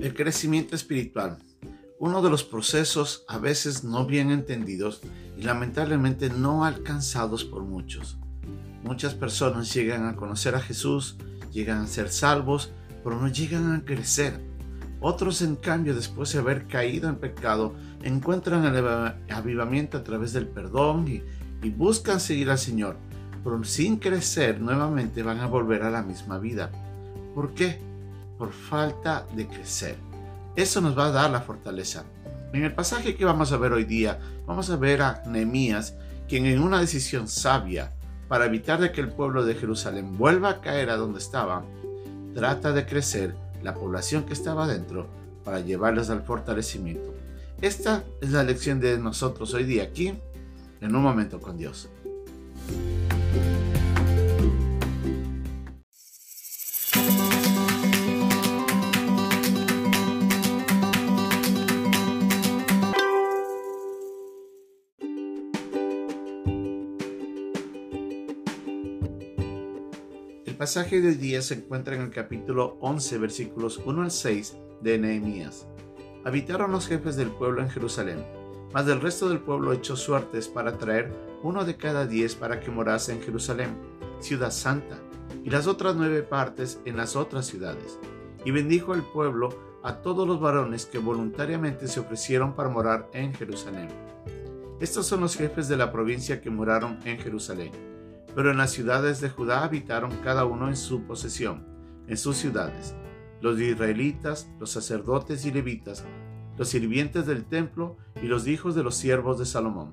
El crecimiento espiritual, uno de los procesos a veces no bien entendidos y lamentablemente no alcanzados por muchos. Muchas personas llegan a conocer a Jesús, llegan a ser salvos, pero no llegan a crecer. Otros, en cambio, después de haber caído en pecado, encuentran el avivamiento a través del perdón y, buscan seguir al Señor, pero sin crecer nuevamente van a volver a la misma vida. ¿Por qué? Por falta de crecer. Eso nos va a dar la fortaleza. En el pasaje que vamos a ver hoy día, vamos a ver a Nehemías, quien en una decisión sabia, para evitar de que el pueblo de Jerusalén vuelva a caer a donde estaba, trata de crecer la población que estaba dentro para llevarlos al fortalecimiento. Esta es la lección de nosotros hoy día aquí, en un momento con Dios. Pasaje de hoy día se encuentra en el capítulo 11, versículos 1 al 6 de Nehemías. Habitaron los jefes del pueblo en Jerusalén, mas del resto del pueblo echó suertes para traer uno de cada diez para que morase en Jerusalén, ciudad santa, y las otras nueve partes en las otras ciudades. Y bendijo el pueblo a todos los varones que voluntariamente se ofrecieron para morar en Jerusalén. Estos son los jefes de la provincia que moraron en Jerusalén pero en las ciudades de Judá habitaron cada uno en su posesión, en sus ciudades, los israelitas, los sacerdotes y levitas, los sirvientes del templo y los hijos de los siervos de Salomón.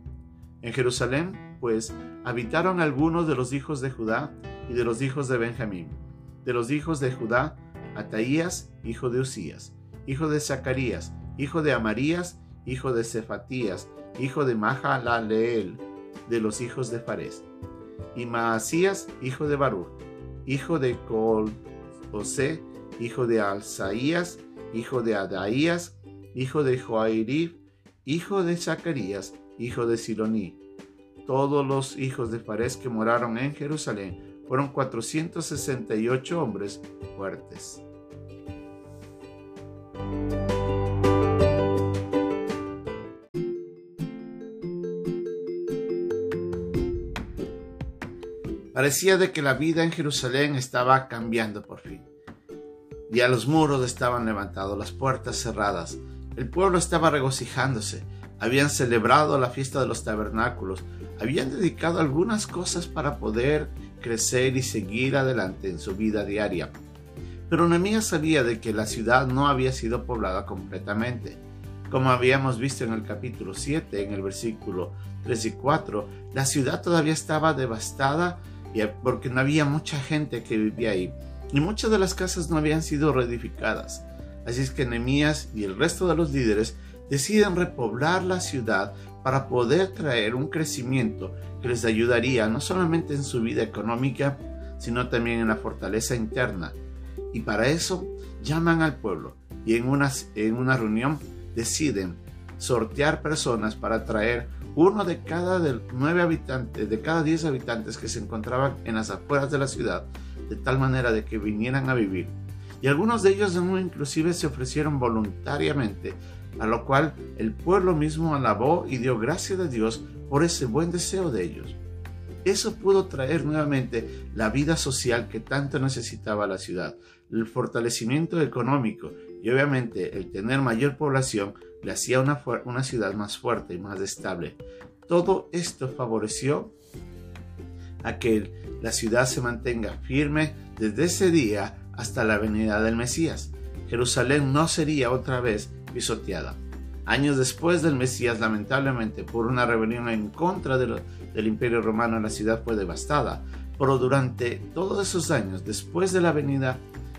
En Jerusalén, pues, habitaron algunos de los hijos de Judá y de los hijos de Benjamín. De los hijos de Judá, Ataías, hijo de Usías, hijo de Zacarías, hijo de Amarías, hijo de Cefatías, hijo de Mahalaleel, de los hijos de Fares y Maasías, hijo de Baruch, hijo de Col hijo de Alzaías, hijo de Adaías, hijo de Joairib, hijo de Zacarías, hijo de Siloní. Todos los hijos de Fares que moraron en Jerusalén fueron 468 hombres fuertes. Parecía de que la vida en Jerusalén estaba cambiando por fin. Ya los muros estaban levantados, las puertas cerradas. El pueblo estaba regocijándose. Habían celebrado la fiesta de los tabernáculos. Habían dedicado algunas cosas para poder crecer y seguir adelante en su vida diaria. Pero Nehemías sabía de que la ciudad no había sido poblada completamente. Como habíamos visto en el capítulo 7, en el versículo 3 y 4, la ciudad todavía estaba devastada porque no había mucha gente que vivía ahí y muchas de las casas no habían sido reedificadas. Así es que Nehemías y el resto de los líderes deciden repoblar la ciudad para poder traer un crecimiento que les ayudaría no solamente en su vida económica, sino también en la fortaleza interna. Y para eso llaman al pueblo y en una, en una reunión deciden sortear personas para traer uno de cada nueve habitantes, de cada diez habitantes que se encontraban en las afueras de la ciudad, de tal manera de que vinieran a vivir. Y algunos de ellos inclusive se ofrecieron voluntariamente, a lo cual el pueblo mismo alabó y dio gracias a Dios por ese buen deseo de ellos. Eso pudo traer nuevamente la vida social que tanto necesitaba la ciudad, el fortalecimiento económico y obviamente el tener mayor población le hacía una, una ciudad más fuerte y más estable. Todo esto favoreció a que la ciudad se mantenga firme desde ese día hasta la venida del Mesías. Jerusalén no sería otra vez pisoteada. Años después del Mesías, lamentablemente, por una rebelión en contra del Imperio Romano, la ciudad fue devastada. Pero durante todos esos años, después de la venida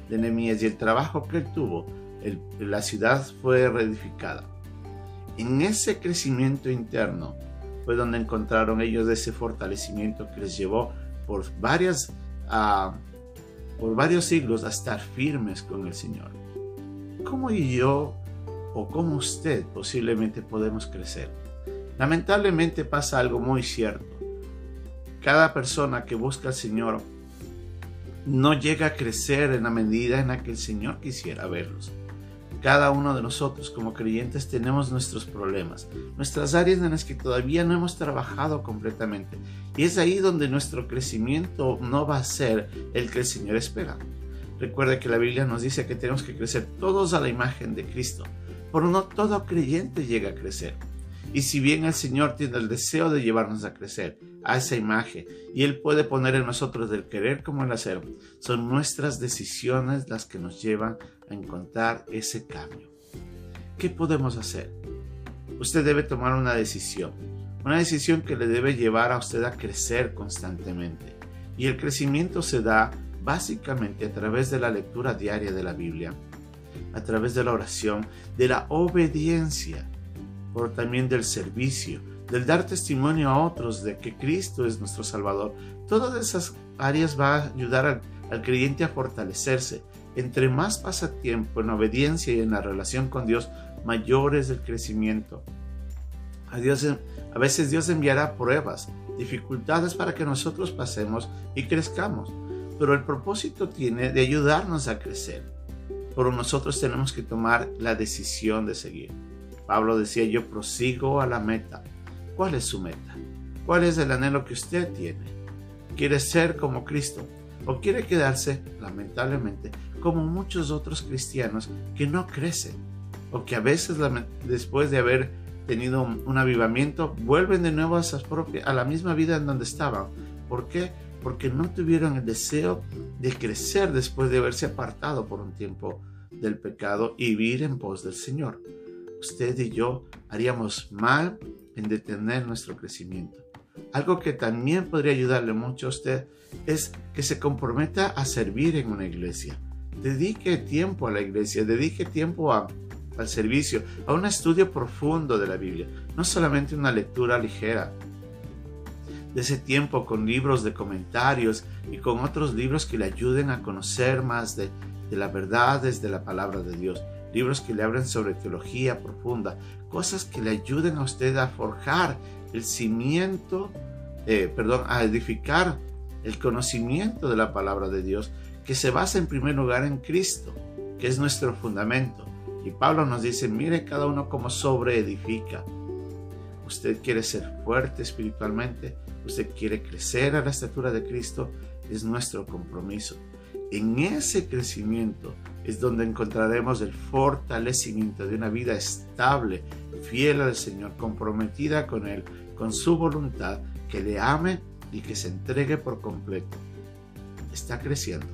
de Nehemías y el trabajo que tuvo, la ciudad fue reedificada. En ese crecimiento interno fue donde encontraron ellos ese fortalecimiento que les llevó por, varias, por varios siglos a estar firmes con el Señor. ¿Cómo yo o cómo usted posiblemente podemos crecer? Lamentablemente pasa algo muy cierto. Cada persona que busca al Señor no llega a crecer en la medida en la que el Señor quisiera verlos. Cada uno de nosotros como creyentes tenemos nuestros problemas, nuestras áreas en las que todavía no hemos trabajado completamente. Y es ahí donde nuestro crecimiento no va a ser el que el Señor espera. Recuerde que la Biblia nos dice que tenemos que crecer todos a la imagen de Cristo, pero no todo creyente llega a crecer. Y si bien el Señor tiene el deseo de llevarnos a crecer a esa imagen y Él puede poner en nosotros el querer como el hacer, son nuestras decisiones las que nos llevan a encontrar ese cambio. ¿Qué podemos hacer? Usted debe tomar una decisión, una decisión que le debe llevar a usted a crecer constantemente. Y el crecimiento se da básicamente a través de la lectura diaria de la Biblia, a través de la oración, de la obediencia, pero también del servicio, del dar testimonio a otros de que Cristo es nuestro Salvador. Todas esas áreas van a ayudar al, creyente a fortalecerse. Entre más pasa tiempo en obediencia y en la relación con Dios, mayor es el crecimiento. A, Dios, a veces Dios enviará pruebas, dificultades para que nosotros pasemos y crezcamos pero el propósito tiene de ayudarnos a crecer. Pero nosotros tenemos que tomar la decisión de seguir. Pablo decía, yo prosigo a la meta. ¿Cuál es su meta? ¿Cuál es el anhelo que usted tiene? ¿Quiere ser como Cristo? ¿O quiere quedarse, lamentablemente, como muchos otros cristianos que no crecen? O que a veces, después de haber tenido un avivamiento, vuelven de nuevo a, a la misma vida en donde estaban. ¿Por qué? porque no tuvieron el deseo de crecer después de haberse apartado por un tiempo del pecado y vivir en pos del Señor. Usted y yo haríamos mal en detener nuestro crecimiento. Algo que también podría ayudarle mucho a usted es que se comprometa a servir en una iglesia. Dedique tiempo a la iglesia, dedique tiempo al servicio, a un estudio profundo de la Biblia, no solamente una lectura ligera, de ese tiempo con libros de comentarios y con otros libros que le ayuden a conocer más de, de la verdad desde la palabra de Dios. Libros que le hablen sobre teología profunda, cosas que le ayuden a usted a forjar el cimiento, eh, perdón, a edificar el conocimiento de la palabra de Dios, que se basa en primer lugar en Cristo, que es nuestro fundamento. Y Pablo nos dice, mire cada uno como sobre edifica. Usted quiere ser fuerte espiritualmente, usted quiere crecer a la estatura de Cristo, es nuestro compromiso. En ese crecimiento es donde encontraremos el fortalecimiento de una vida estable, fiel al Señor, comprometida con Él, con su voluntad, que le ame y que se entregue por completo. Está creciendo.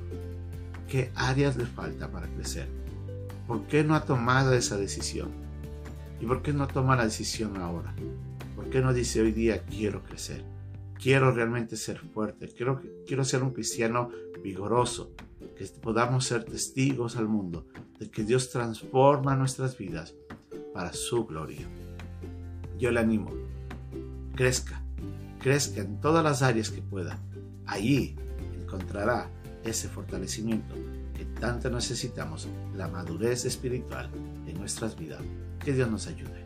¿Qué áreas le falta para crecer? ¿Por qué no ha tomado esa decisión? ¿Y por qué no toma la decisión ahora? ¿Por qué no dice hoy día quiero crecer? quiero realmente ser fuerte, quiero, quiero ser un cristiano vigoroso, que podamos ser testigos al mundo de que Dios transforma nuestras vidas para su gloria. Yo le animo, crezca, crezca en todas las áreas que pueda. Allí encontrará ese fortalecimiento que tanto necesitamos, la madurez espiritual en nuestras vidas. Que Dios nos ayude.